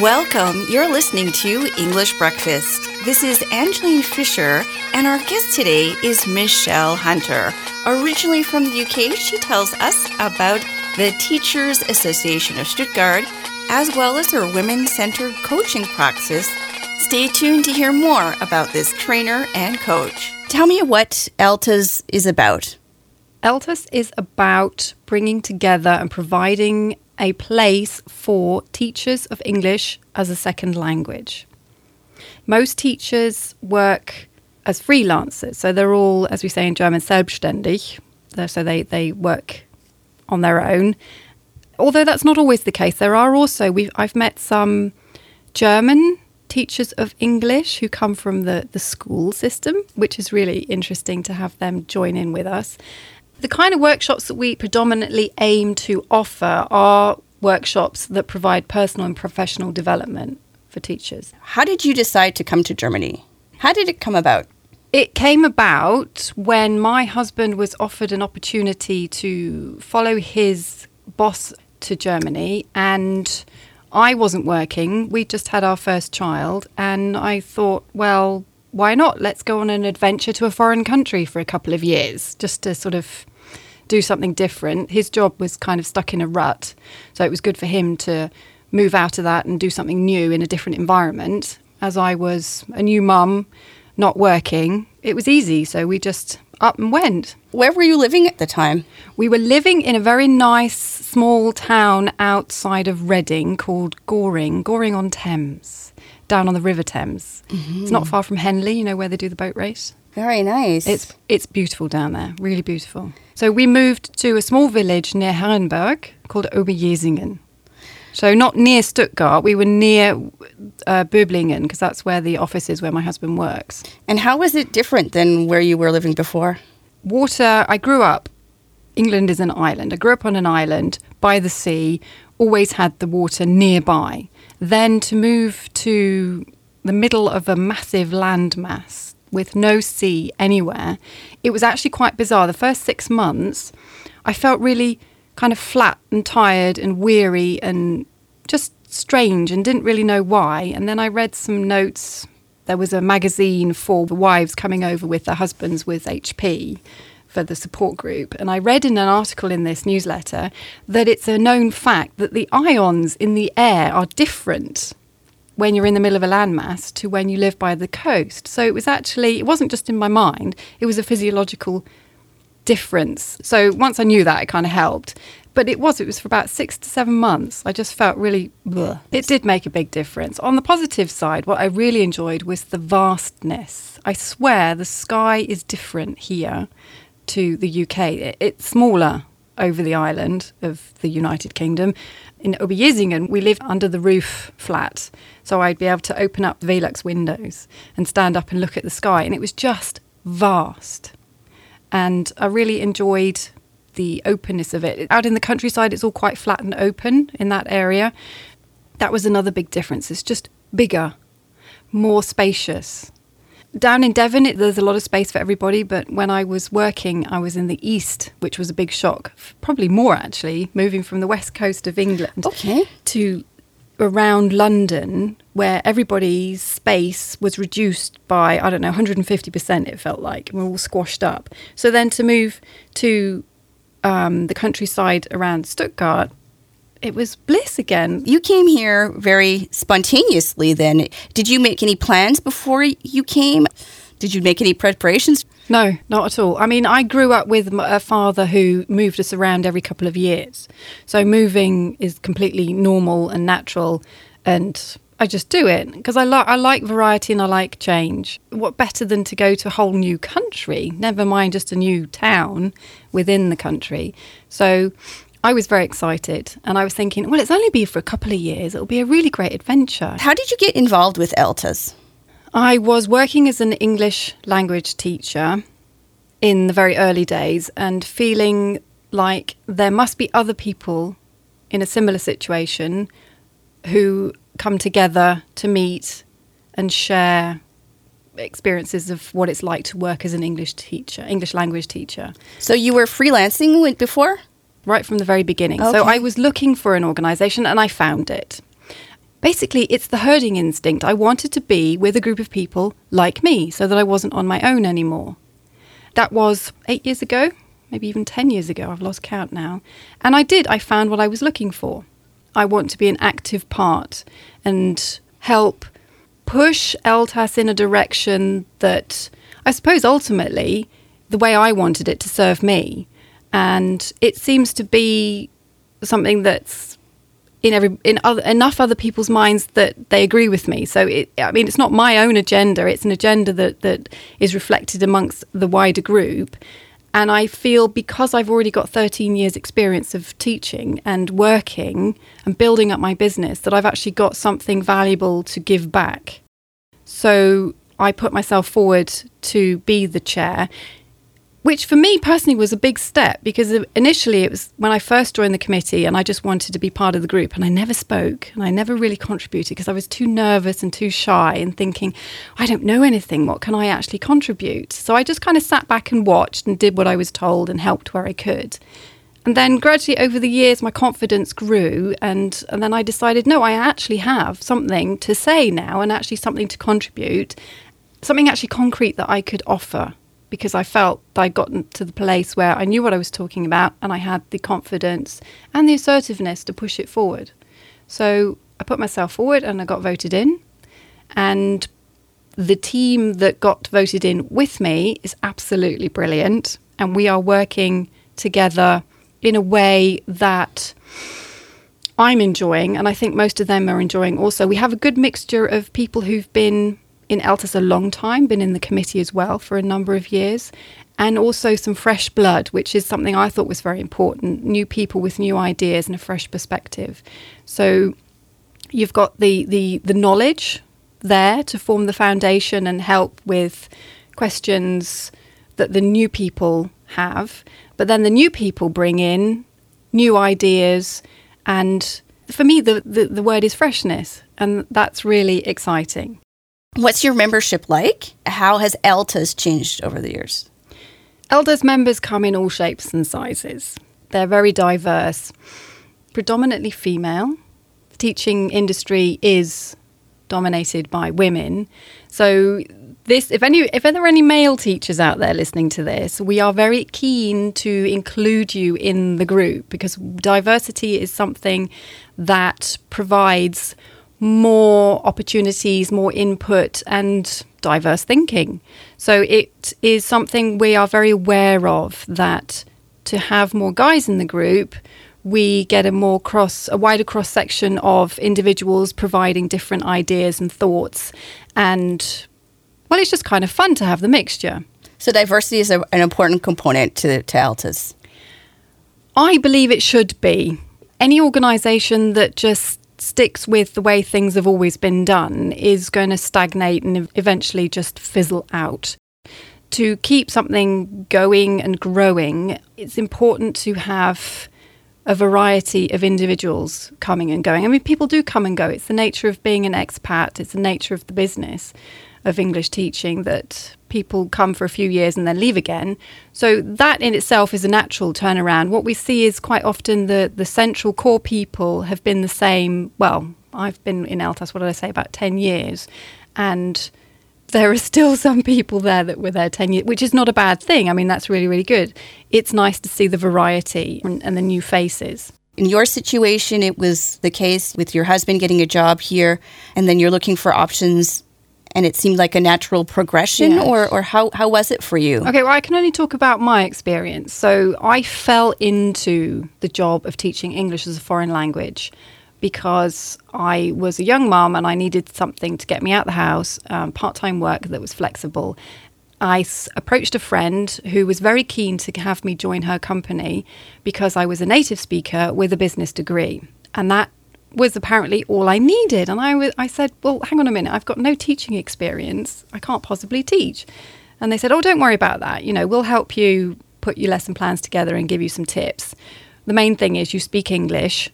Welcome. You're listening to English Breakfast. This is Angeline Fisher, and our guest today is Michelle Hunter. Originally from the UK, she tells us about the Teachers Association of Stuttgart, as well as her women centered coaching practice. Stay tuned to hear more about this trainer and coach. Tell me what ELTAS is about. ELTAS is about bringing together and providing a place for teachers of English as a second language. Most teachers work as freelancers, so they're all, as we say in German, selbstständig. So they, they work on their own. Although that's not always the case, there are also, we I've met some German teachers of English who come from the, the school system, which is really interesting to have them join in with us. The kind of workshops that we predominantly aim to offer are workshops that provide personal and professional development for teachers. How did you decide to come to Germany? How did it come about? It came about when my husband was offered an opportunity to follow his boss to Germany and I wasn't working. We just had our first child and I thought, well, why not? Let's go on an adventure to a foreign country for a couple of years just to sort of do something different. His job was kind of stuck in a rut, so it was good for him to move out of that and do something new in a different environment. As I was a new mum, not working, it was easy, so we just up and went. Where were you living at the time? We were living in a very nice small town outside of Reading called Goring, Goring on Thames, down on the River Thames. Mm-hmm. It's not far from Henley, you know where they do the boat race. Very nice. It's it's beautiful down there, really beautiful. So we moved to a small village near Herrenberg called Oberjesingen. So not near Stuttgart, we were near uh, Böblingen because that's where the office is where my husband works. And how was it different than where you were living before? Water, I grew up, England is an island. I grew up on an island by the sea, always had the water nearby. Then to move to the middle of a massive landmass with no sea anywhere, it was actually quite bizarre. The first six months, I felt really kind of flat and tired and weary and just strange and didn't really know why. And then I read some notes. There was a magazine for the wives coming over with their husbands with HP for the support group. And I read in an article in this newsletter that it's a known fact that the ions in the air are different when you're in the middle of a landmass to when you live by the coast. So it was actually, it wasn't just in my mind, it was a physiological difference. So once I knew that, it kind of helped. But it was, it was for about six to seven months. I just felt really, bleh. it did make a big difference. On the positive side, what I really enjoyed was the vastness. I swear the sky is different here to the UK. It's smaller over the island of the United Kingdom. In Oberjesingen, we lived under the roof flat, so I'd be able to open up the Velux windows and stand up and look at the sky, and it was just vast. And I really enjoyed the openness of it. Out in the countryside, it's all quite flat and open in that area. That was another big difference. It's just bigger, more spacious down in Devon, it, there's a lot of space for everybody. But when I was working, I was in the east, which was a big shock. Probably more actually, moving from the west coast of England okay. to around London, where everybody's space was reduced by I don't know 150%. It felt like we we're all squashed up. So then to move to um, the countryside around Stuttgart, it was bliss again. You came here very spontaneously then. Did you make any plans before you came? Did you make any preparations? No, not at all. I mean, I grew up with a father who moved us around every couple of years. So moving is completely normal and natural and I just do it because I like I like variety and I like change. What better than to go to a whole new country? Never mind just a new town within the country. So I was very excited and I was thinking, well, it's only been for a couple of years. It'll be a really great adventure. How did you get involved with ELTAS? I was working as an English language teacher in the very early days and feeling like there must be other people in a similar situation who come together to meet and share experiences of what it's like to work as an English teacher, English language teacher. So you were freelancing before? Right from the very beginning. Okay. So I was looking for an organization and I found it. basically, it's the herding instinct. I wanted to be with a group of people like me so that I wasn't on my own anymore. That was eight years ago, maybe even 10 years ago. I've lost count now. And I did. I found what I was looking for. I want to be an active part and help push ELTAS in a direction that I suppose ultimately the way I wanted it to serve me. And it seems to be something that's in every in other, enough other people's minds that they agree with me. So it, I mean, it's not my own agenda; it's an agenda that that is reflected amongst the wider group. And I feel because I've already got 13 years' experience of teaching and working and building up my business, that I've actually got something valuable to give back. So I put myself forward to be the chair which for me personally was a big step because initially it was when I first joined the committee and I just wanted to be part of the group and I never spoke and I never really contributed because I was too nervous and too shy and thinking, I don't know anything, what can I actually contribute? So I just kind of sat back and watched and did what I was told and helped where I could. And then gradually over the years, my confidence grew. And, and then I decided, no, I actually have something to say now and actually something to contribute, something actually concrete that I could offer because I felt that I'd gotten to the place where I knew what I was talking about and I had the confidence and the assertiveness to push it forward. So I put myself forward and I got voted in. And the team that got voted in with me is absolutely brilliant. And we are working together in a way that I'm enjoying, and I think most of them are enjoying also. We have a good mixture of people who've been in ELTAS a long time, been in the committee as well for a number of years, and also some fresh blood, which is something I thought was very important new people with new ideas and a fresh perspective. So you've got the, the, the knowledge there to form the foundation and help with questions that the new people have, but then the new people bring in new ideas and for me the, the, the word is freshness. And that's really exciting What's your membership like? How has ELTAS changed over the years? ELTAS members come in all shapes and sizes. They're very diverse, predominantly female. The teaching industry is dominated by women. So this if any if there are any male teachers out there listening to this, we are very keen to include you in the group because diversity is something that provides more opportunities, more input, and diverse thinking. So it is something we are very aware of that to have more guys in the group, we get a more cross, a wider cross section of individuals providing different ideas and thoughts. And well, it's just kind of fun to have the mixture. So diversity is a, an important component to, to ELTAS. I believe it should be. Any organisation that just sticks with the way things have always been done is going to stagnate and eventually just fizzle out. To keep something going and growing, it's important to have a variety of individuals coming and going. I mean, people do come and go. It's the nature of being an expat, it's the nature of the business of English teaching that people come for a few years and then leave again. So that in itself is a natural turnaround. What we see is quite often the, the central core people have been the same. Well, I've been in ELTAS, what did I say, about 10 years. And there are still some people there that were there 10 years, which is not a bad thing. I mean, that's really, really good. It's nice to see the variety and, and the new faces. In your situation, it was the case with your husband getting a job here, and then you're looking for options and it seemed like a natural progression yes. or, or how, how was it for you okay well i can only talk about my experience so i fell into the job of teaching english as a foreign language because i was a young mom and i needed something to get me out the house um, part-time work that was flexible I s- approached a friend who was very keen to have me join her company because I was a native speaker with a business degree. And that was apparently all I needed. And I, w- I said, Well, hang on a minute, I've got no teaching experience. I can't possibly teach. And they said, Oh, don't worry about that. You know, we'll help you put your lesson plans together and give you some tips. The main thing is you speak English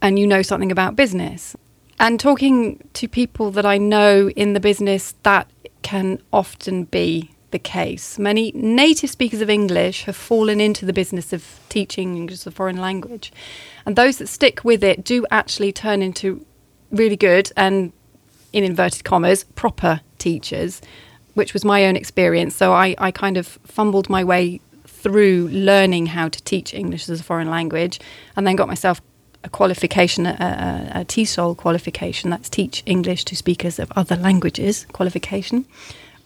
and you know something about business. And talking to people that I know in the business, that can often be the case. Many native speakers of English have fallen into the business of teaching English as a foreign language. And those that stick with it do actually turn into really good and, in inverted commas, proper teachers, which was my own experience. So I, I kind of fumbled my way through learning how to teach English as a foreign language and then got myself a qualification, a, a, a TESOL qualification, that's Teach English to Speakers of Other Languages qualification,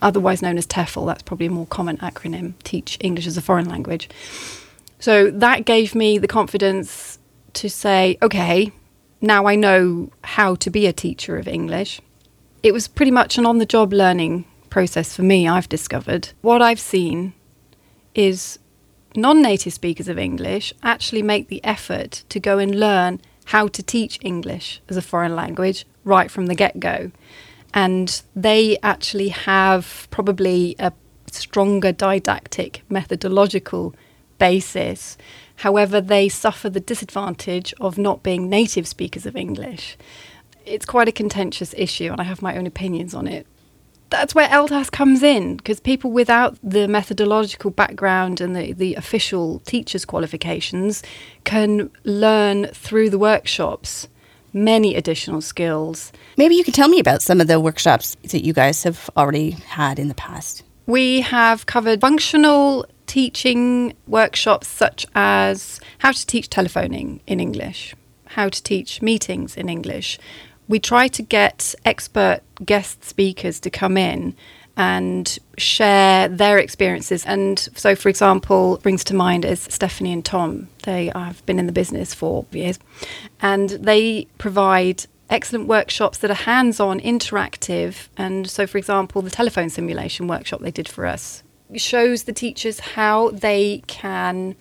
otherwise known as TEFL. That's probably a more common acronym, Teach English as a Foreign Language. So that gave me the confidence to say, okay, now I know how to be a teacher of English. It was pretty much an on the job learning process for me, I've discovered. What I've seen is non native speakers of English actually make the effort to go and learn how to teach English as a foreign language right from the get go. And they actually have probably a stronger didactic methodological basis. However, they suffer the disadvantage of not being native speakers of English. It's quite a contentious issue, and I have my own opinions on it that's where ELTAS comes in because people without the methodological background and the, the official teacher's qualifications can learn through the workshops many additional skills. Maybe you can tell me about some of the workshops that you guys have already had in the past. We have covered functional teaching workshops such as how to teach telephoning in English, how to teach meetings in English, we try to get expert guest speakers to come in and share their experiences. And so, for example, brings to mind is Stephanie and Tom. They have been in the business for years, and they provide excellent workshops that are hands-on, interactive. And so, for example, the telephone simulation workshop they did for us shows the teachers how they can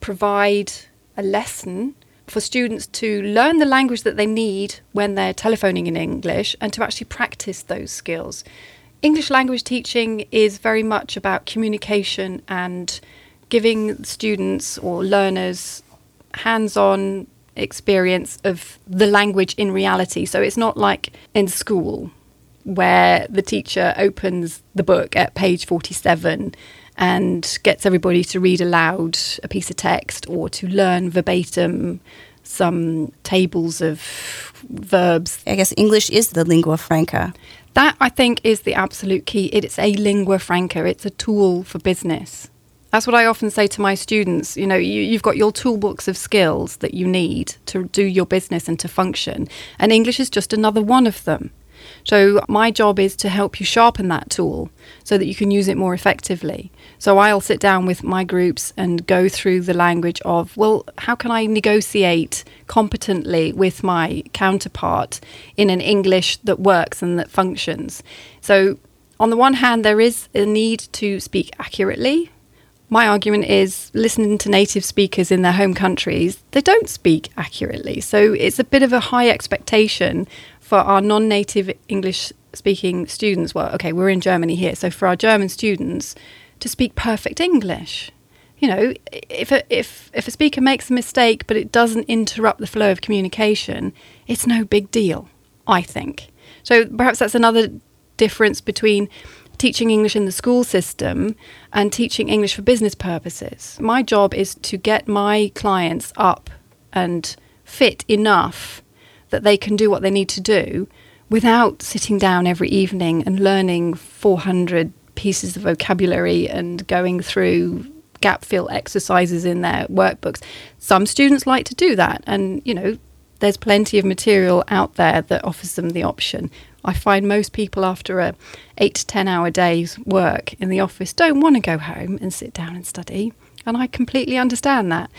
provide a lesson for students to learn the language that they need when they're telephoning in English and to actually practice those skills. English language teaching is very much about communication and giving students or learners hands on experience of the language in reality. So it's not like in school where the teacher opens the book at page 47 and gets everybody to read aloud a piece of text or to learn verbatim some tables of verbs. I guess English is the lingua franca. That, I think, is the absolute key. It's a lingua franca, it's a tool for business. That's what I often say to my students. You know, you, have got your toolbox of skills that you need to do your business and to function, and English is just another one of them. So, my job is to help you sharpen that tool so that you can use it more effectively. So, I'll sit down with my groups and go through the language of, well, how can I negotiate competently with my counterpart in an English that works and that functions? So, on the one hand, there is a need to speak accurately. My argument is listening to native speakers in their home countries, they don't speak accurately. So it's a bit of a high expectation for our non native English speaking students, well, okay, we're in Germany here, so for our German students to speak perfect English. You know, if a, if, if a speaker makes a mistake but it doesn't interrupt the flow of communication, it's no big deal, I think. So perhaps that's another difference between teaching English in the school system and teaching English for business purposes. My job is to get my clients up and fit enough that they can do what they need to do without sitting down every evening and learning 400 pieces of vocabulary and going through gap fill exercises in their workbooks. Some students like to do that, and you know, there's plenty of material out there that offers them the option. I find most people after a 8 to 10 hour day's work in the office don't want to go home and sit down and study, and I completely understand that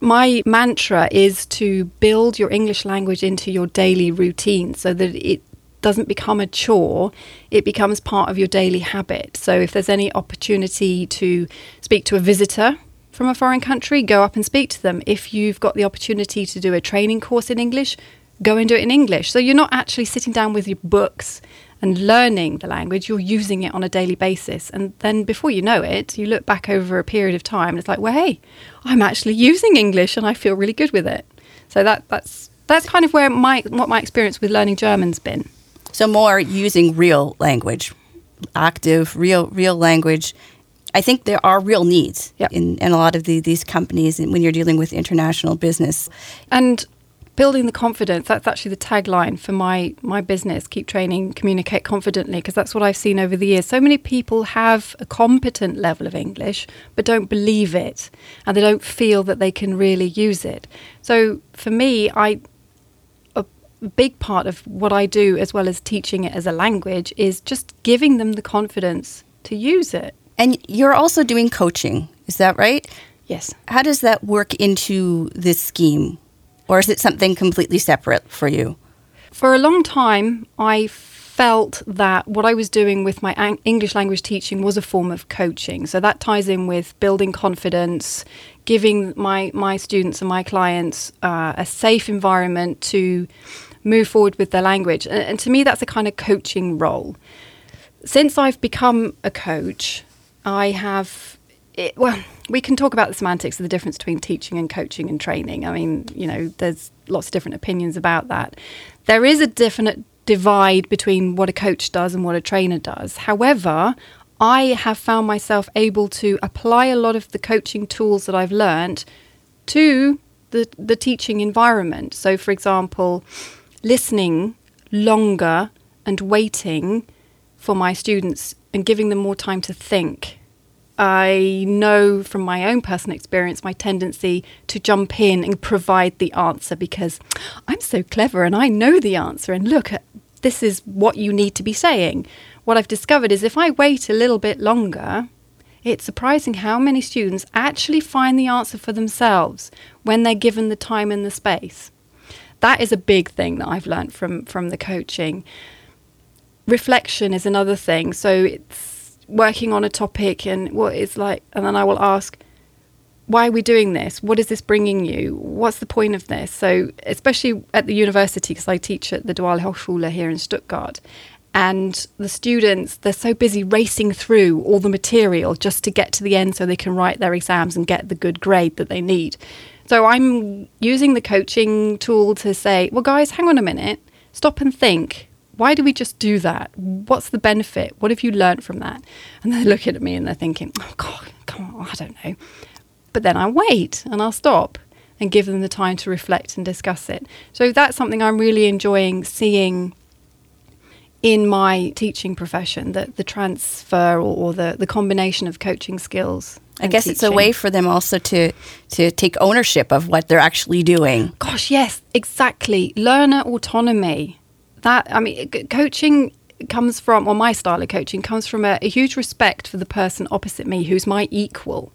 my mantra is to build your English language into your daily routine so that it doesn't become a chore, it becomes part of your daily habit. So if there's any opportunity to speak to a visitor from a foreign country, go up and speak to them. If you've got the opportunity to do a training course in English, go and do it in English. So you're not actually sitting down with your books and learning the language, you're using it on a daily basis. And then before you know it, you look back over a period of time and it's like, well, hey, I'm actually using English and I feel really good with it. So that, that's, that's kind of where my, what my experience with learning German's been. So more using real language, active, real, real language. I think there are real needs yep. in, in a lot of the, these companies when you're dealing with international business. And building the confidence. That's actually the tagline for my my business. Keep training, communicate confidently, because that's what I've seen over the years. So many people have a competent level of English, but don't believe it, and they don't feel that they can really use it. So for me, I a big part of what I do, as well as teaching it as a language, is just giving them the confidence to use it. And you're also doing coaching, is that right? Yes. How does that work into this scheme? Or is it something completely separate for you? For a long time, I felt that what I was doing with my English language teaching was a form of coaching. So that ties in with building confidence, giving my, my students and my clients uh, a safe environment to move forward with their language. And, and to me, that's a kind of coaching role. Since I've become a coach, I have it, well, we can talk about the semantics of the difference between teaching and coaching and training. I mean, you know, there's lots of different opinions about that. There is a definite divide between what a coach does and what a trainer does. However, I have found myself able to apply a lot of the coaching tools that I've learned to the, the teaching environment. So, for example, listening longer and waiting for my students and giving them more time to think I know from my own personal experience my tendency to jump in and provide the answer because I'm so clever and I know the answer. And look, this is what you need to be saying. What I've discovered is if I wait a little bit longer, it's surprising how many students actually find the answer for themselves when they're given the time and the space. That is a big thing that I've learned from from the coaching. Reflection is another thing. So it's working on a topic and what it's like, and then I will ask, why are we doing this? What is this bringing you? What's the point of this? So, especially at the university, because I teach at the Duale Hochschule here in Stuttgart, and the students, they're so busy racing through all the material just to get to the end so they can write their exams and get the good grade that they need. So, I'm using the coaching tool to say, well, guys, hang on a minute, stop and think why do we just do that? What's the benefit? What have you learned from that? And they're looking at me and they're thinking, oh, God, come on, I don't know. But then I wait and I'll stop and give them the time to reflect and discuss it. So that's something I'm really enjoying seeing in my teaching profession that the transfer or, or the, the combination of coaching skills I guess teaching. it's a way for them also to to take ownership of what they're actually doing. Gosh, yes, exactly. Learner autonomy that I mean, coaching comes from, or my style of coaching comes from a, a huge respect for the person opposite me who's my equal.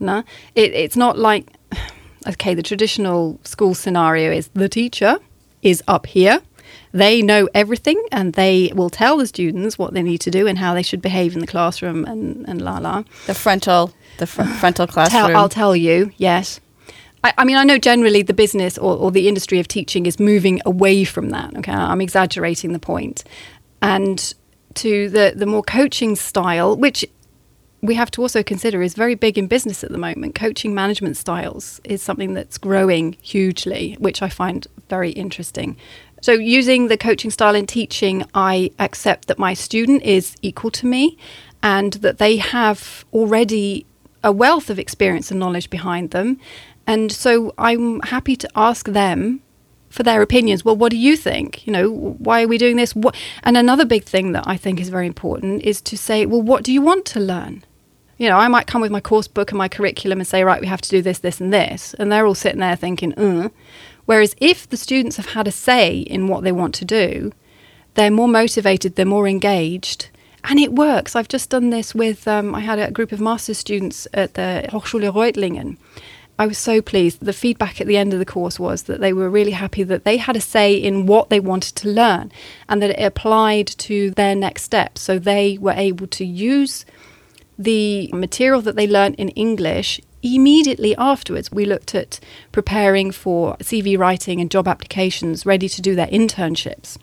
No, it, it's not like okay, the traditional school scenario is the teacher is up here. They know everything and they will tell the students what they need to do and how they should behave in the classroom and, and la la. The frontal, the fr- frontal classroom. Tell, I'll tell you, yes. I, I, mean, I know generally the business or, or, the industry of teaching is moving away from that. Okay, I'm exaggerating the point, and to the the more coaching style, which we have to also consider is very big in business at the moment. Coaching management styles is something that's growing hugely, which I find very interesting. So, using the coaching style in teaching, I accept that my student is equal to me and that they have already a wealth of experience and knowledge behind them. And so I'm happy to ask them for their opinions. Well, what do you think? You know, why are we doing this? What? And another big thing that I think is very important is to say, well, what do you want to learn? You know, I might come with my course book and my curriculum and say, right, we have to do this, this, and this. And they're all sitting there thinking, uh. Whereas if the students have had a say in what they want to do, they're more motivated, they're more engaged, and it works. I've just done this with, um, I had a group of master's students at the Hochschule Reutlingen I was so pleased. The feedback at the end of the course was that they were really happy that they had a say in what they wanted to learn and that it applied to their next step. So they were able to use the material that they learned in English immediately afterwards. We looked at preparing for CV writing and job applications, ready to do their internships.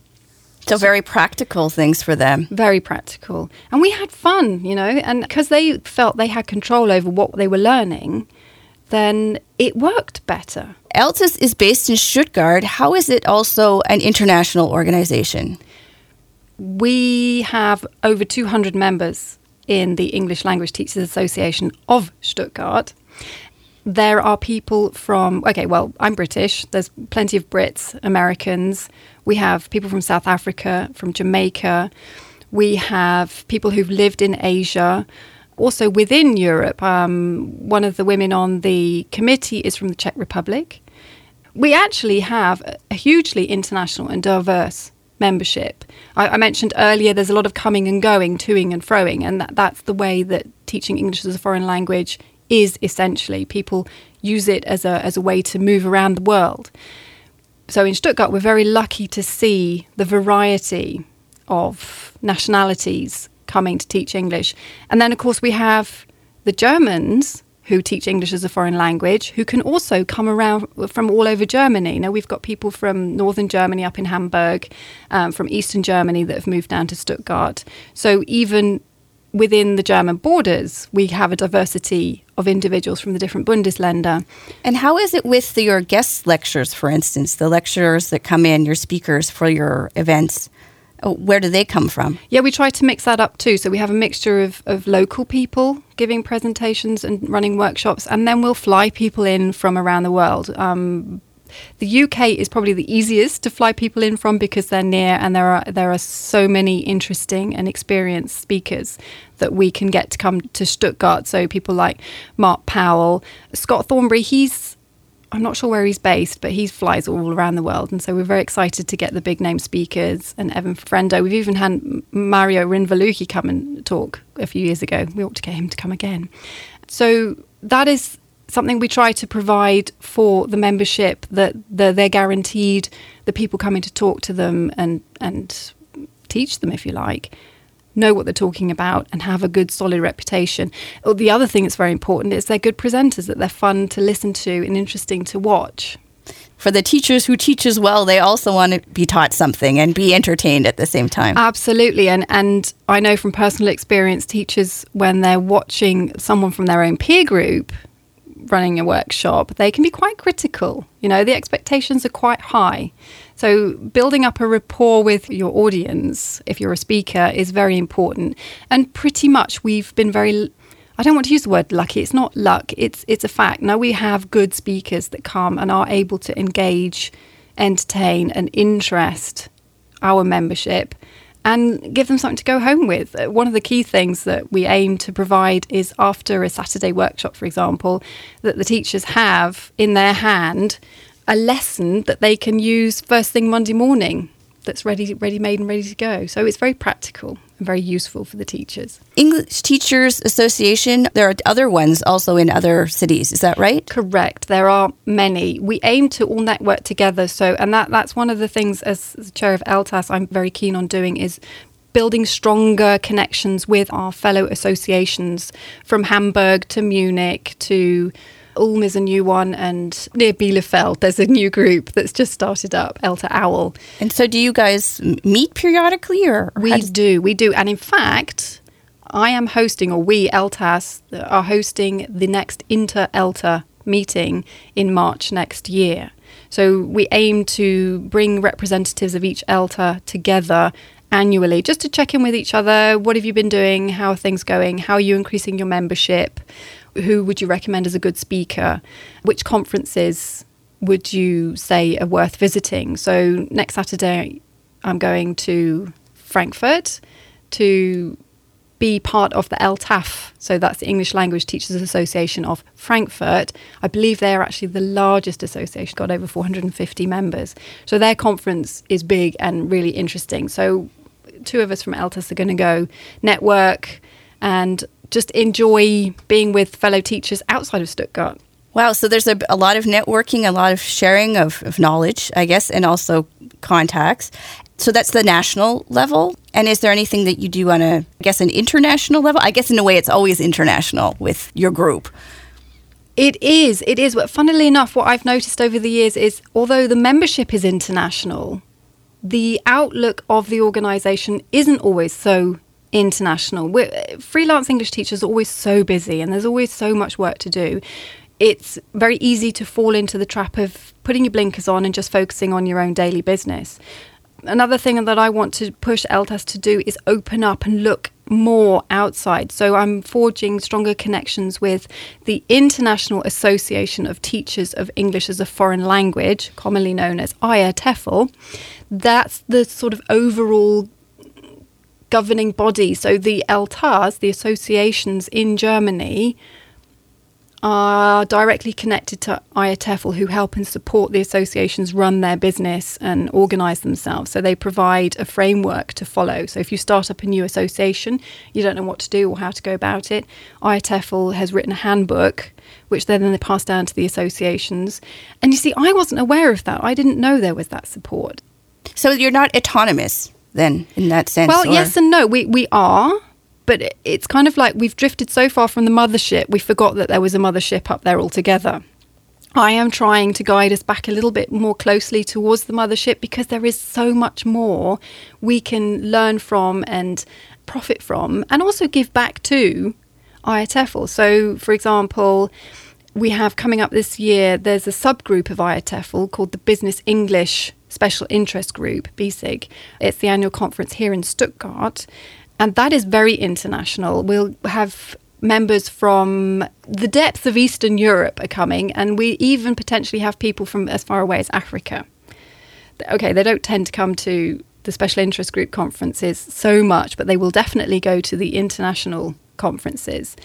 So, very practical things for them. Very practical. And we had fun, you know, and because they felt they had control over what they were learning, then it worked better. ELTAS is based in Stuttgart. How is it also an international organization? We have over 200 members in the English Language Teachers Association of Stuttgart. there are people from, okay, well, I'm British. There's plenty of Brits, Americans. We have people from South Africa, from Jamaica. We have people who've lived in Asia. Also within Europe, um, one of the women on the committee is from the Czech Republic. We actually have a hugely international and diverse membership. I, I, mentioned earlier there's a lot of coming and going, toing and froing, and that, that's the way that teaching English as a foreign language is essentially. People use it as a, as a way to move around the world. So in Stuttgart, we're very lucky to see the variety of nationalities coming to teach English. And then, of course, we have the Germans who teach English as a foreign language who can also come around from all over Germany. Now, we've got people from northern Germany up in Hamburg, um, from eastern Germany that have moved down to Stuttgart. So, even within the German borders, we have a diversity of individuals from the different Bundesländer. And how is it with the, your guest lectures, for instance, the lecturers that come in, your speakers for your events? Oh, where do they come from? Yeah, we try to mix that up too. So we have a mixture of, of local people giving presentations and running workshops, and then we'll fly people in from around the world. Um, the UK is probably the easiest to fly people in from because they're near and there are there are so many interesting and experienced speakers that we can get to come to Stuttgart. So people like Mark Powell, Scott Thornbury, he's I'm not sure where he's based, but he flies all around the world. And so we're very excited to get the big name speakers and Evan Frendo. We've even had Mario Rinvolucri come and talk a few years ago. We ought to get him to come again. So that is something we try to provide for the membership that they're guaranteed the people coming to talk to them and and teach them if you like know what they're talking about and have a good solid reputation oh, the other thing that's very important is they're good presenters that they're fun to listen to and interesting to watch for the teachers who teach as well, they also want to be taught something and be entertained at the same time. Absolutely. And and I know from personal experience teachers when they're watching someone from their own peer group running a workshop, they can be quite critical. You know, the expectations are quite high. So, building up a rapport with your audience, if you're a speaker, is very important. And pretty much we've been very I don't want to use the word lucky. It's not luck. It's it's a fact. Now we have good speakers that come and are able to engage, entertain, and interest our membership and give them something to go home with. Uh, one of the key things that we aim to provide is after a Saturday workshop, for example, that the teachers have in their hand a lesson that they can use first thing Monday morning that's ready ready made and ready to go. So it's very practical and very useful for the teachers. English Teachers Association, there are other ones also in other cities, is that right? Correct. There are many. We aim to all network together. So and that that's one of the things as the chair of ELTAS I'm very keen on doing is building stronger connections with our fellow associations from Hamburg to Munich to Ulm is a new one, and near Bielefeld, there's a new group that's just started up, ELTA Owl. And so, do you guys meet periodically, or we do? We do, and in fact, I am hosting, or we ELTAS are hosting the next Inter ELTA meeting in March next year. So we aim to bring representatives of each ELTA together annually just to check in with each other. What have you been doing? How are things going? How are you increasing your membership? Who would you recommend as a good speaker? Which conferences would you say are worth visiting? So next Saturday, I'm going to Frankfurt to be part of the ELTAF. So that's the English Language Teachers Association of Frankfurt. I believe they are actually the largest association, got over 450 members. So their conference is big and really interesting. So two of us from ELTAS are going to go network and just enjoy being with fellow teachers outside of Stuttgart. Wow, so there's a, a lot of networking, a lot of sharing of, of knowledge, I guess, and also contacts. So that's the national level. And is there anything that you do on a, I guess, an international level? I guess in a way it's always international with your group. It is. It is. But funnily enough, what I've noticed over the years is although the membership is international, the outlook of the organisation isn't always so international. We're, freelance English teachers are always so busy and there's always so much work to do. It's very easy to fall into the trap of putting your blinkers on and just focusing on your own daily business. Another thing that I want to push ELTAS to do is open up and look more outside. So I'm forging stronger connections with the International Association of Teachers of English as a Foreign Language, commonly known as IATEFL. That's the sort of overall governing body. So the ELTAs, the associations in Germany, are directly connected to IATEFL, who help and support the associations run their business and organise themselves. So they provide a framework to follow. So if you start up a new association, you don't know what to do or how to go about it, IATEFL has written a handbook, which then they pass down to the associations. And you see, I wasn't aware of that. I didn't know there was that support. So you're not autonomous then, in that sense? Well, or- yes and no. We we are, but it's kind of like we've drifted so far from the mothership, we forgot that there was a mothership up there altogether. I am trying to guide us back a little bit more closely towards the mothership because there is so much more we can learn from and profit from, and also give back to IATEFL. So, for example, we have coming up this year, there's a subgroup of IATEFL called the Business English Special Interest Group, BESIG. It's the annual conference here in Stuttgart, and that is very international. We'll have members from the depths of Eastern Europe are coming, and we even potentially have people from as far away as Africa. Okay, they don't tend to come to the special interest group conferences so much, but they will definitely go to the international conferences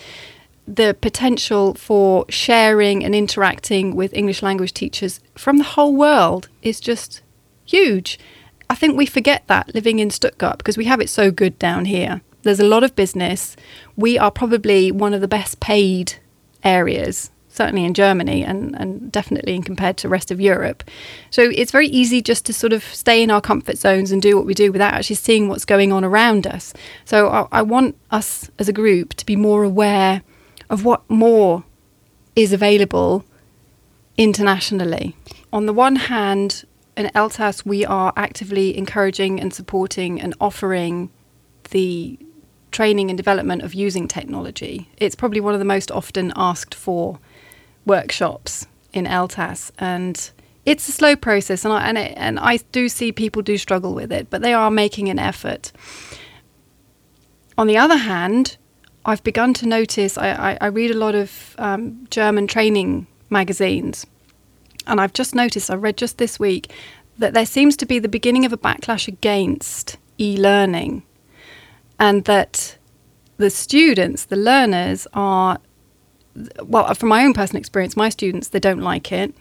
the potential for sharing and interacting with English language teachers from the whole world is just huge. I think we forget that living in Stuttgart because we have it so good down here. There's a lot of business. We are probably one of the best paid areas, certainly in Germany and, and definitely in compared to the rest of Europe. So it's very easy just to sort of stay in our comfort zones and do what we do without actually seeing what's going on around us. So I, I want us as a group to be more aware of what more is available internationally. On the one hand, in ELTAS, we are actively encouraging and supporting and offering the training and development of using technology. It's probably one of the most often asked for workshops in ELTAS, and it's a slow process, and I, and, it, and I do see people do struggle with it, but they are making an effort. On the other hand, I've begun to notice, I, I, I read a lot of um, German training magazines, and I've just noticed, I read just this week, that there seems to be the beginning of a backlash against e learning, and that the students, the learners, are, well, from my own personal experience, my students, they don't like it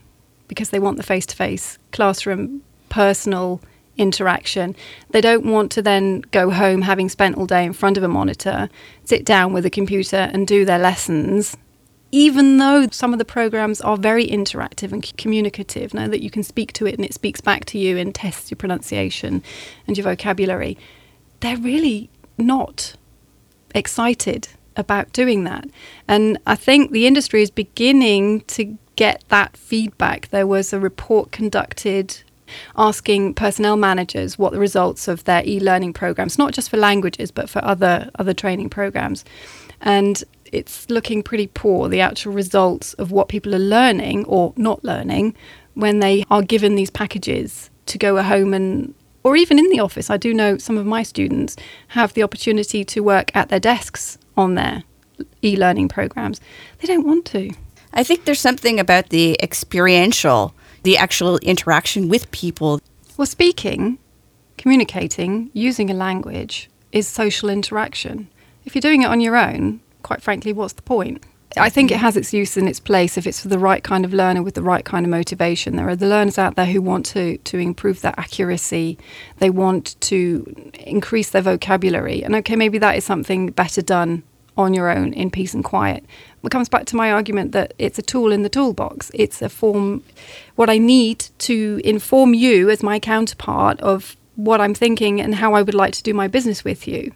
because they want the face to face classroom, personal interaction. They don't want to then go home having spent all day in front of a monitor, sit down with a computer and do their lessons. Even though some of the programs are very interactive and communicative, now that you can speak to it and it speaks back to you and tests your pronunciation and your vocabulary, they're really not excited about doing that. And I think the industry is beginning to get that feedback. There was a report conducted asking personnel managers what the results of their e-learning programs, not just for languages but for other other training programs, and it's looking pretty poor. The actual results of what people are learning or not learning when they are given these packages to go home and or even in the office. I do know some of my students have the opportunity to work at their desks on their e-learning programs. They don't want to. I think there's something about the experiential, the actual interaction with people. Well, speaking, communicating, using a language is social interaction. If you're doing it on your own, quite frankly, what's the point? I think it mm. has its use and its place if it's for the right kind of learner with the right kind of motivation. There are the learners out there who want to, to improve their accuracy, they want to increase their vocabulary. And okay, maybe that is something better done on your own in peace and quiet. It comes back to my argument that it's a tool in the toolbox. It's a form, what I need to inform you as my counterpart of what I'm thinking and how I would like to do my business with you.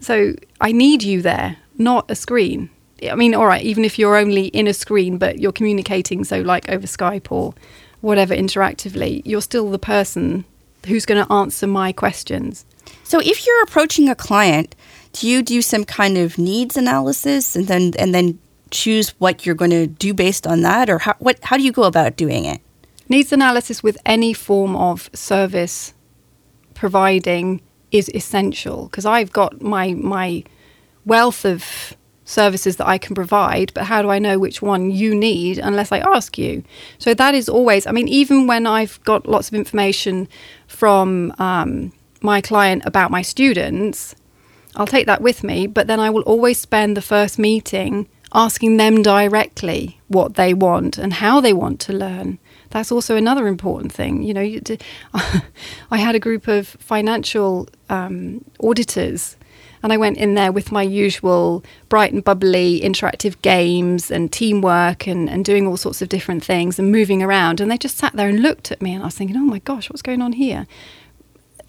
So I need you there, not a screen. I mean, all right, even if you're only in a screen, but you're communicating, so like over Skype or whatever interactively, you're still the person who's going to answer my questions. So if you're approaching a client, do you do some kind of needs analysis and then and then choose what you're going to do based on that or how what how do you go about doing it? Needs analysis with any form of service providing is essential because I've got my my wealth of services that I can provide, but how do I know which one you need unless I ask you? So that is always, I mean, even when I've got lots of information from um, my client about my students, I'll take that with me, but then I will always spend the first meeting asking them directly what they want and how they want to learn. That's also another important thing. You know, you had a group of financial um, auditors and I went in there with my usual bright and bubbly interactive games and teamwork and, and doing all sorts of different things and moving around. And they just sat there and looked at me, and I was thinking, oh my gosh, what's going on here?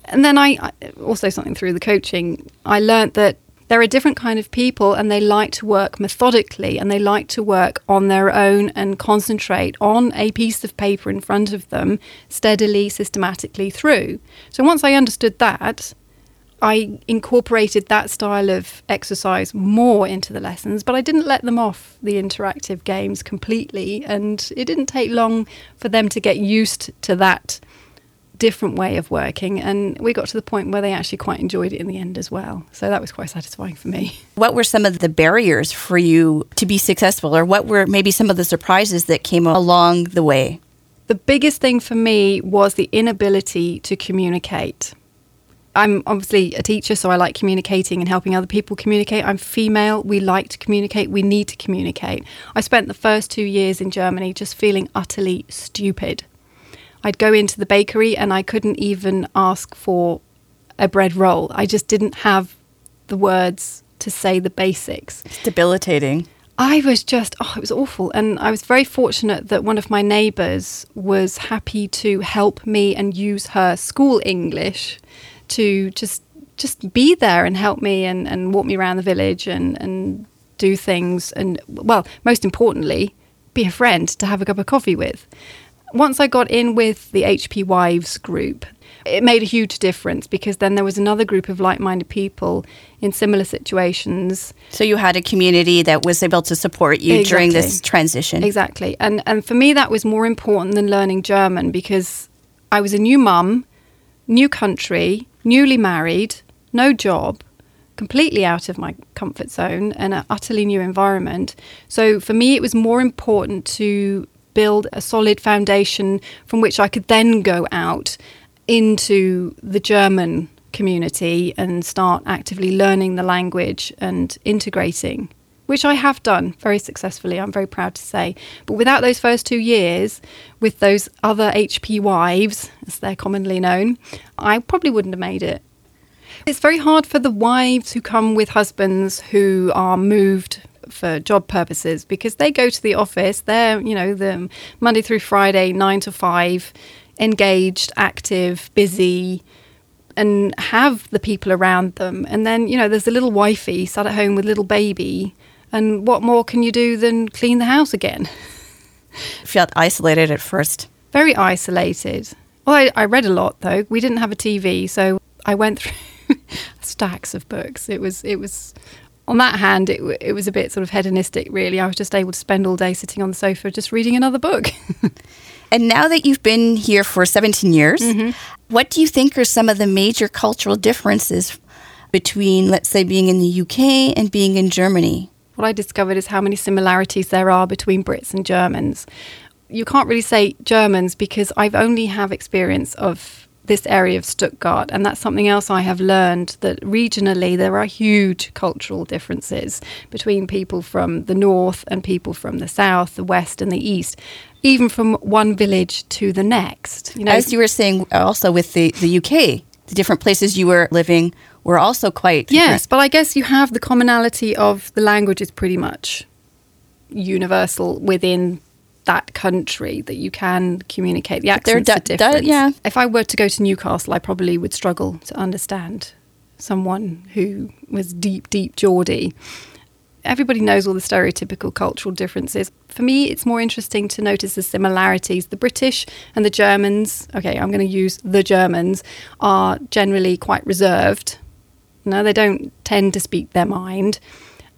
And then I also something through the coaching, I learned that there are different kind of people and they like to work methodically and they like to work on their own and concentrate on a piece of paper in front of them steadily, systematically through. So once I understood that, I incorporated that style of exercise more into the lessons, but I didn't let them off the interactive games completely. And it didn't take long for them to get used to that different way of working. And we got to the point where they actually quite enjoyed it in the end as well. So that was quite satisfying for me. What were some of the barriers for you to be successful, or what were maybe some of the surprises that came along the way? The biggest thing for me was the inability to communicate. I'm obviously a teacher, so I like communicating and helping other people communicate. I'm female. We like to communicate. We need to communicate. I spent the first two years in Germany just feeling utterly stupid. I'd go into the bakery and I couldn't even ask for a bread roll. I just didn't have the words to say the basics. It's debilitating. I was just, oh, it was awful. And I was very fortunate that one of my neighbours was happy to help me and use her school English to just just be there and help me and, and walk me around the village and, and do things and well most importantly be a friend to have a cup of coffee with. Once i got in with the hp wives group it made a huge difference because then there was another group of like-minded people in similar situations. So you had a community that was able to support you exactly. during this transition. Exactly. And and for me that was more important than learning german because i was a new mum new country newly married, no job, completely out of my comfort zone and an utterly new environment. So for me, it was more important to build a solid foundation from which I could then go out into the German community and start actively learning the language and integrating which I have done very successfully, I'm very proud to say. But without those first two years, with those other HP wives, as they're commonly known, I probably wouldn't have made it. It's very hard for the wives who come with husbands who are moved for job purposes because they go to the office, they're, you know, the Monday through Friday, nine to five, engaged, active, busy and have the people around them. And then, you know, there's a little wifey sat at home with little baby and what more can you do than clean the house again? You felt isolated at first. Very isolated. Well, I, I read a lot though. We didn't have a TV, so I went through stacks of books. It was it was on that hand, it, it was a bit sort of hedonistic, really. I was just able to spend all day sitting on the sofa just reading another book. and now that you've been here for 17 years, mm-hmm. what do you think are some of the major cultural differences between, let's say, being in the UK and being in Germany? What I discovered is how many similarities there are between Brits and Germans. You can't really say Germans because I've only have experience of this area of Stuttgart, and that's something else I have learned that regionally there are huge cultural differences between people from the north and people from the south, the west, and the east even from one village to the next. You know, as you were saying, also with the, the UK, the different places you were living were also quite yes but i guess you have the commonality of the language is pretty much universal within that country that you can communicate. The accents are different. yeah. If i were to go to newcastle i probably would struggle to understand someone who was deep deep geordie everybody knows all the stereotypical cultural differences. For me, it's more interesting to notice the similarities. The British and the Germans, okay, I'm going to use the Germans, are generally quite reserved no, they don't tend to speak their mind.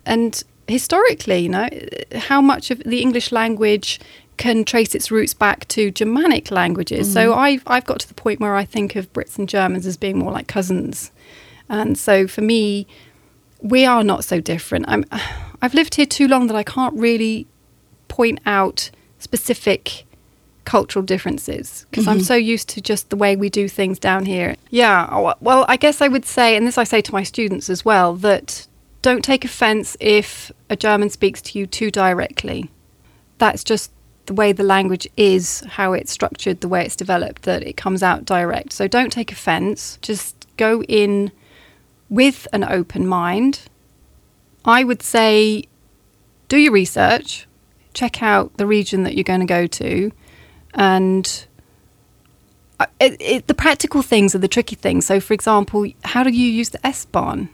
And historically, you know, how much of the English language can trace its roots back to Germanic languages. So mm-hmm. I've, I've got to the point where I think of Brits and Germans as being more like cousins. And so for me, we are not so different. I'm, I've lived here too long that I can't really point out specific cultural differences because I'm mm-hmm. so used to just the way we do things down here. Yeah, oh, well, I guess I would say, and this I say to my students as well, that don't take offense if a German speaks to you too directly. That's just the way the language is, how it's structured, the way it's developed, that it comes out direct. So don't take offense. Just go in with an open mind. I would say do your research, check out the region that you're going to go to, and uh, it, it, the practical things are the tricky things. So, for example, how do you use the S Bahn?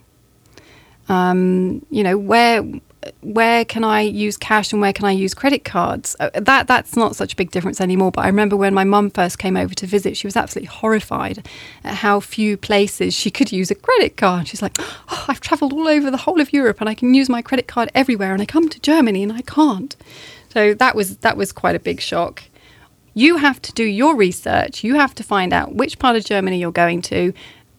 Um, you know, where where can I use cash and where can I use credit cards? Uh, that that's not such a big difference anymore. But I remember when my mum first came over to visit, she was absolutely horrified at how few places she could use a credit card. She's like, oh, I've travelled all over the whole of Europe and I can use my credit card everywhere, and I come to Germany and I can't. So that was that was quite a big shock. You have to do your research. You have to find out which part of Germany you're going to.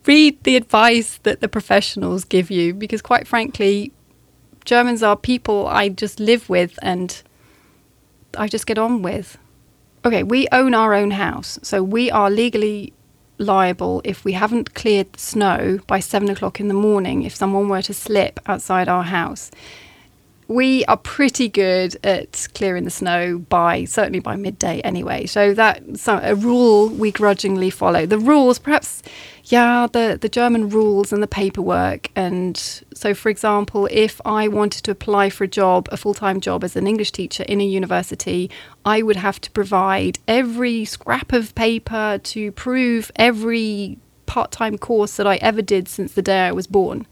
Read the advice that the professionals give you because, quite frankly, Germans are people I just live with and I just get on with. Okay, we own our own house, so we are legally liable if we haven't cleared the snow by seven o'clock in the morning if someone were to slip outside our house. We are pretty good at clearing the snow by certainly by midday anyway. So that's a rule we grudgingly follow. The rules, perhaps yeah, the, the German rules and the paperwork. And so, for example, if I wanted to apply for a job, a full time job as an English teacher in a university, I would have to provide every scrap of paper to prove every part time course that I ever did since the day I was born.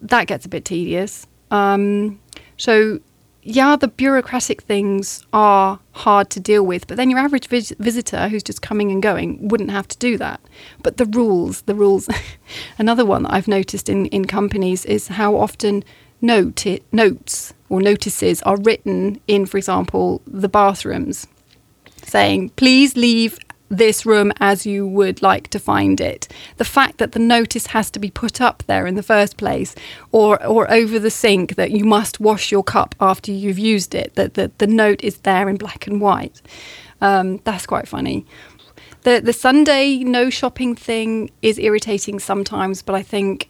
That gets a bit tedious. Um, so yeah, the bureaucratic things are hard to deal with, but then your average vis- visitor who's just coming and going wouldn't have to do that. But the rules, the rules. Another one that I've noticed in, in companies is how often note it, notes or notices are written in, for example, the bathrooms, saying, please leave this room as you would like to find it. The fact that the notice has to be put up there in the first place or or over the sink that you must wash your cup after you've used it, that the, the note is there in black and white. Um, that's quite funny. The the Sunday no shopping thing is irritating sometimes, but I think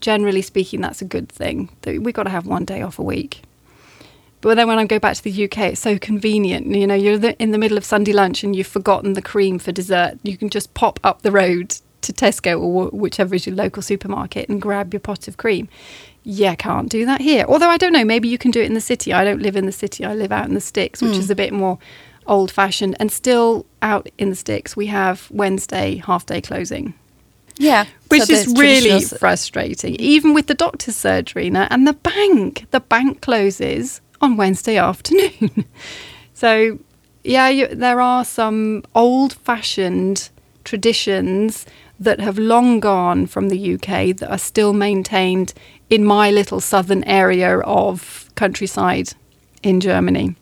generally speaking that's a good thing. We've got to have one day off a week. But then when I go back to the UK, it's so convenient. You know, you're in the middle of Sunday lunch and you've forgotten the cream for dessert. You can just pop up the road to Tesco or whichever is your local supermarket and grab your pot of cream. Yeah, can't do that here. Although I don't know, maybe you can do it in the city. I don't live in the city. I live out in the sticks, which mm. is a bit more old fashioned. And still out in the sticks, we have Wednesday half day closing. Yeah. Which so is really frustrating. Even with the doctor's surgery now and the bank. The bank closes on Wednesday afternoon. so, yeah, you, there are some old fashioned traditions that have long gone from the UK that are still maintained in my little southern area of countryside in Germany.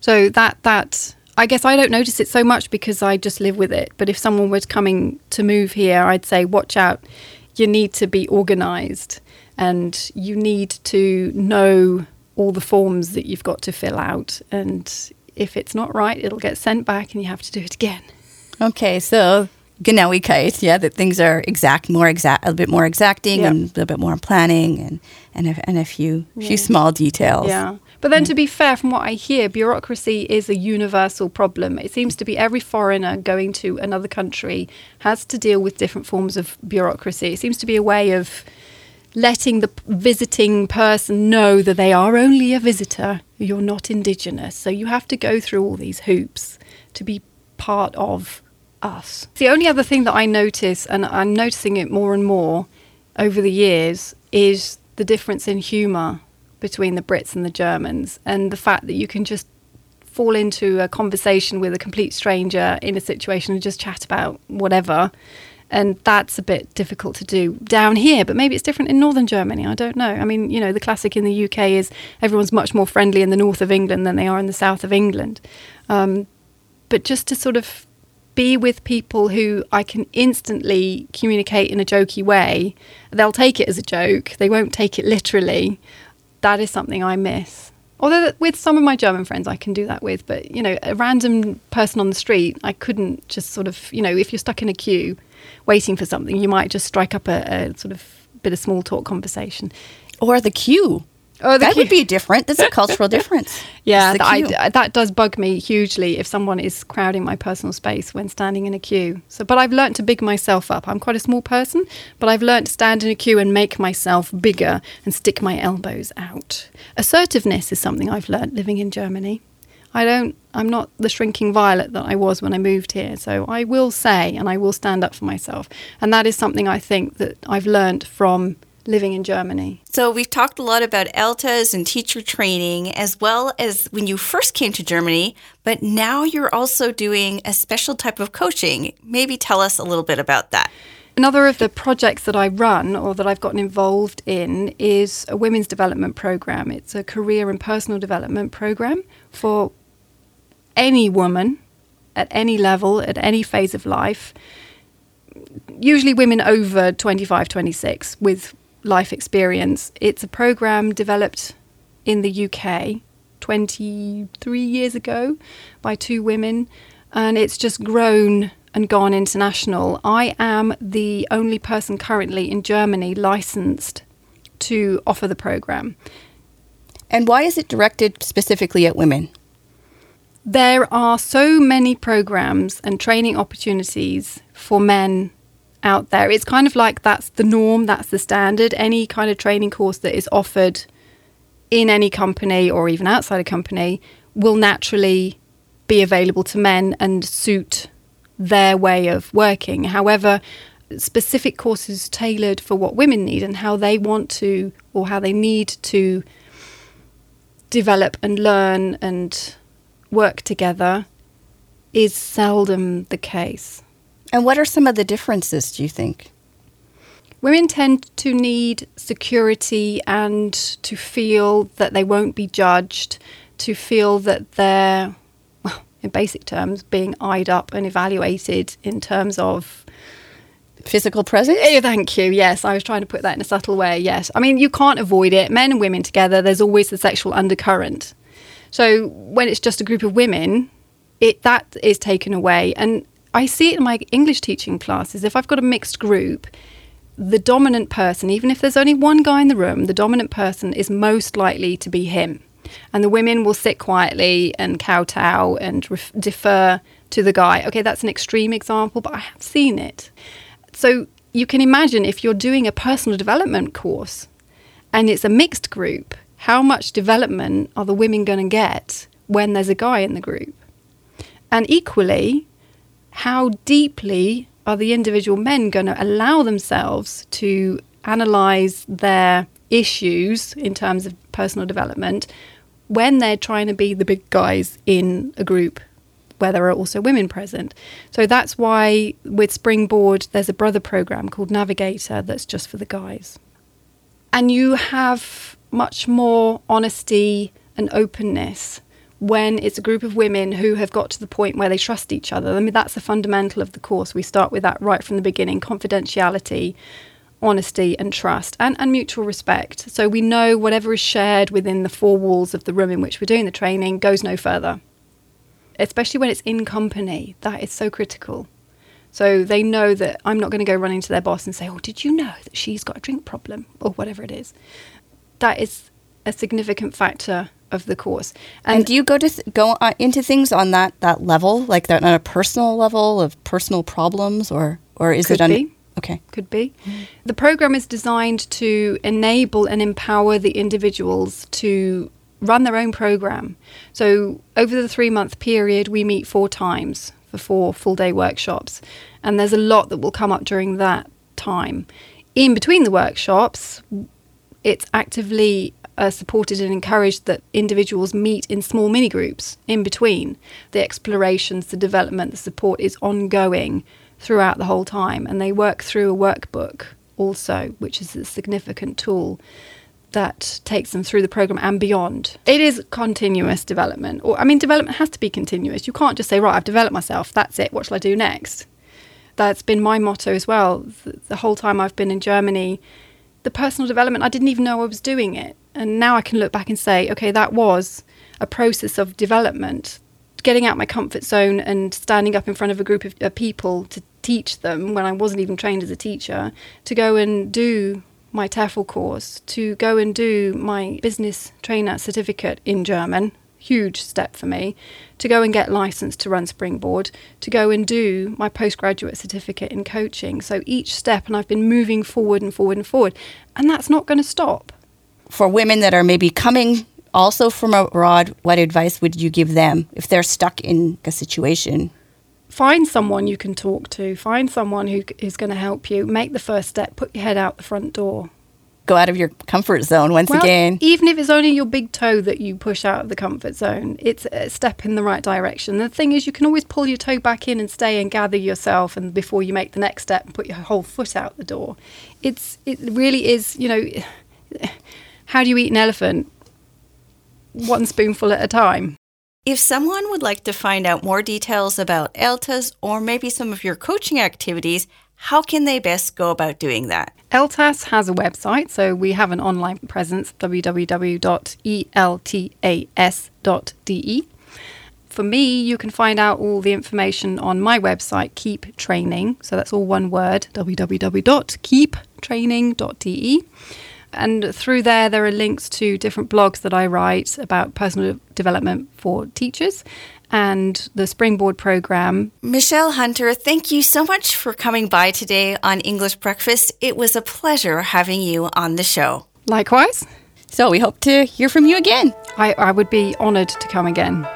So that that I guess I don't notice it so much because I just live with it. But if someone was coming to move here, I'd say watch out. You need to be organized and you need to know all the forms that you've got to fill out. And if it's not right, it'll get sent back and you have to do it again. Okay, so Genauigkeit, yeah, that things are exact, more exact, a bit more exacting, and a little bit more planning, and and a, and a few yeah. few small details. Yeah, but then mm. to be fair, from what I hear, bureaucracy is a universal problem. It seems to be every foreigner going to another country has to deal with different forms of bureaucracy. It seems to be a way of letting the visiting person know that they are only a visitor, you're not indigenous. So you have to go through all these hoops to be part of us. The only other thing that I notice, and I'm noticing it more and more over the years, is the difference in humour between the Brits and the Germans, and the fact that you can just fall into a conversation with a complete stranger in a situation and just chat about whatever and that's a bit difficult to do down here, but maybe it's different in northern Germany. I don't know. I mean, you know, the classic in the UK is everyone's much more friendly in the north of England than they are in the south of England. Um, but just to sort of be with people who I can instantly communicate in a jokey way, they'll take it as a joke, they won't take it literally. That is something I miss. Although with some of my German friends, I can do that with, but you know, a random person on the street, I couldn't just sort of, you know, if you're stuck in a queue waiting for something, you might just strike up a, a sort of bit of small talk conversation. Or the queue. Oh, that would be different. There's a cultural difference. yeah, that, I, that does bug me hugely if someone is crowding my personal space when standing in a queue. So, but I've learned to big myself up. I'm quite a small person, but I've learned to stand in a queue and make myself bigger and stick my elbows out. Assertiveness is something I've learned living in Germany. I don't. I'm not the shrinking violet that I was when I moved here. So I will say and I will stand up for myself, and that is something I think that I've learned from living in Germany. So we've talked a lot about ELTAs and teacher training as well as when you first came to Germany, but now you're also doing a special type of coaching. Maybe tell us a little bit about that. Another of the projects that I run or that I've gotten involved in is a women's development program. It's a career and personal development program for any woman at any level, at any phase of life. Usually women over 25, 26 with life experience. It's a program developed in the UK 23 years ago by two women, and it's just grown and gone international. I am the only person currently in Germany licensed to offer the program. And why is it directed specifically at women? There are so many programs and training opportunities for men out there. It's kind of like that's the norm, that's the standard. Any kind of training course that is offered in any company or even outside a company will naturally be available to men and suit their way of working. However, specific courses tailored for what women need and how they want to or how they need to develop and learn and work together is seldom the case. And what are some of the differences, do you think? Women tend to need security and to feel that they won't be judged, to feel that they're, well, in basic terms, being eyed up and evaluated in terms of physical presence? Yeah, thank you. Yes, I was trying to put that in a subtle way. Yes. I mean, you can't avoid it. Men and women together, there's always the sexual undercurrent. So when it's just a group of women, it that is taken away. And I see it in my English teaching classes. If I've got a mixed group, the dominant person, even if there's only one guy in the room, the dominant person is most likely to be him. And the women will sit quietly and kowtow and defer to the guy. Okay, that's an extreme example, but I have seen it. So you can imagine if you're doing a personal development course and it's a mixed group, how much development are the women going to get when there's a guy in the group? And equally, how deeply are the individual men going to allow themselves to analyze their issues in terms of personal development when they're trying to be the big guys in a group where there are also women present. So that's why with Springboard, there's a brother program called Navigator that's just for the guys. And you have much more honesty and openness when it's a group of women who have got to the point where they trust each other. I mean, that's the fundamental of the course. We start with that right from the beginning confidentiality, honesty, and trust, and, and mutual respect. So we know whatever is shared within the four walls of the room in which we're doing the training goes no further, especially when it's in company. That is so critical. So they know that I'm not going to go running to their boss and say, Oh, did you know that she's got a drink problem? Or whatever it is. That is a significant factor of the course. And, and do you go to th- go uh, into things on that that level, like that on a personal level of personal problems, or or is Could it on? Be. Okay. Could be. Mm-hmm. The program is designed to enable and empower the individuals to run their own program. So, over the three month period, we meet four times for four full day workshops. And there's a lot that will come up during that time. In between the workshops, it's actively uh, supported and encouraged that individuals meet in small mini groups in between. The explorations, the development, the support is ongoing throughout the whole time. And they work through a workbook also, which is a significant tool that takes them through the program and beyond. It is continuous development. Or I mean development has to be continuous. You can't just say, right, I've developed myself, that's it, what shall I do next? That's been my motto as well. The whole time I've been in Germany, the personal development, I didn't even know I was doing it. And now I can look back and say, okay, that was a process of development. Getting out my comfort zone and standing up in front of a group of uh, people to teach them when I wasn't even trained as a teacher, to go and do my TEFL course, to go and do my business trainer certificate in German, huge step for me, to go and get licensed to run Springboard, to go and do my postgraduate certificate in coaching. So each step, and I've been moving forward and forward and forward, and that's not going to stop. For women that are maybe coming also from abroad, what advice would you give them if they're stuck in a situation? find someone you can talk to, find someone who is going to help you, make the first step, put your head out the front door. Go out of your comfort zone once well, again. Even if it's only your big toe that you push out of the comfort zone, it's a step in the right direction. The thing is, you can always pull your toe back in and stay and gather yourself, and before you make the next step and put your whole foot out the door. It's it really is. You know, how do you eat an elephant? One spoonful at a time. If someone would like to find out more details about ELTAS or maybe some of your coaching activities, how can they best go about doing that? ELTAS has a website, so we have an online presence www.eltas.de. For me, you can find out all the information on my website, Keep Training. So that's all one word www.keeptraining.de. And through there, there are links to different blogs that I write about personal development for teachers and the Springboard program. Michelle Hunter, thank you so much for coming by today on English Breakfast. It was a pleasure having you on the show. Likewise. So we hope to hear from you again. I, I would be honored to come again.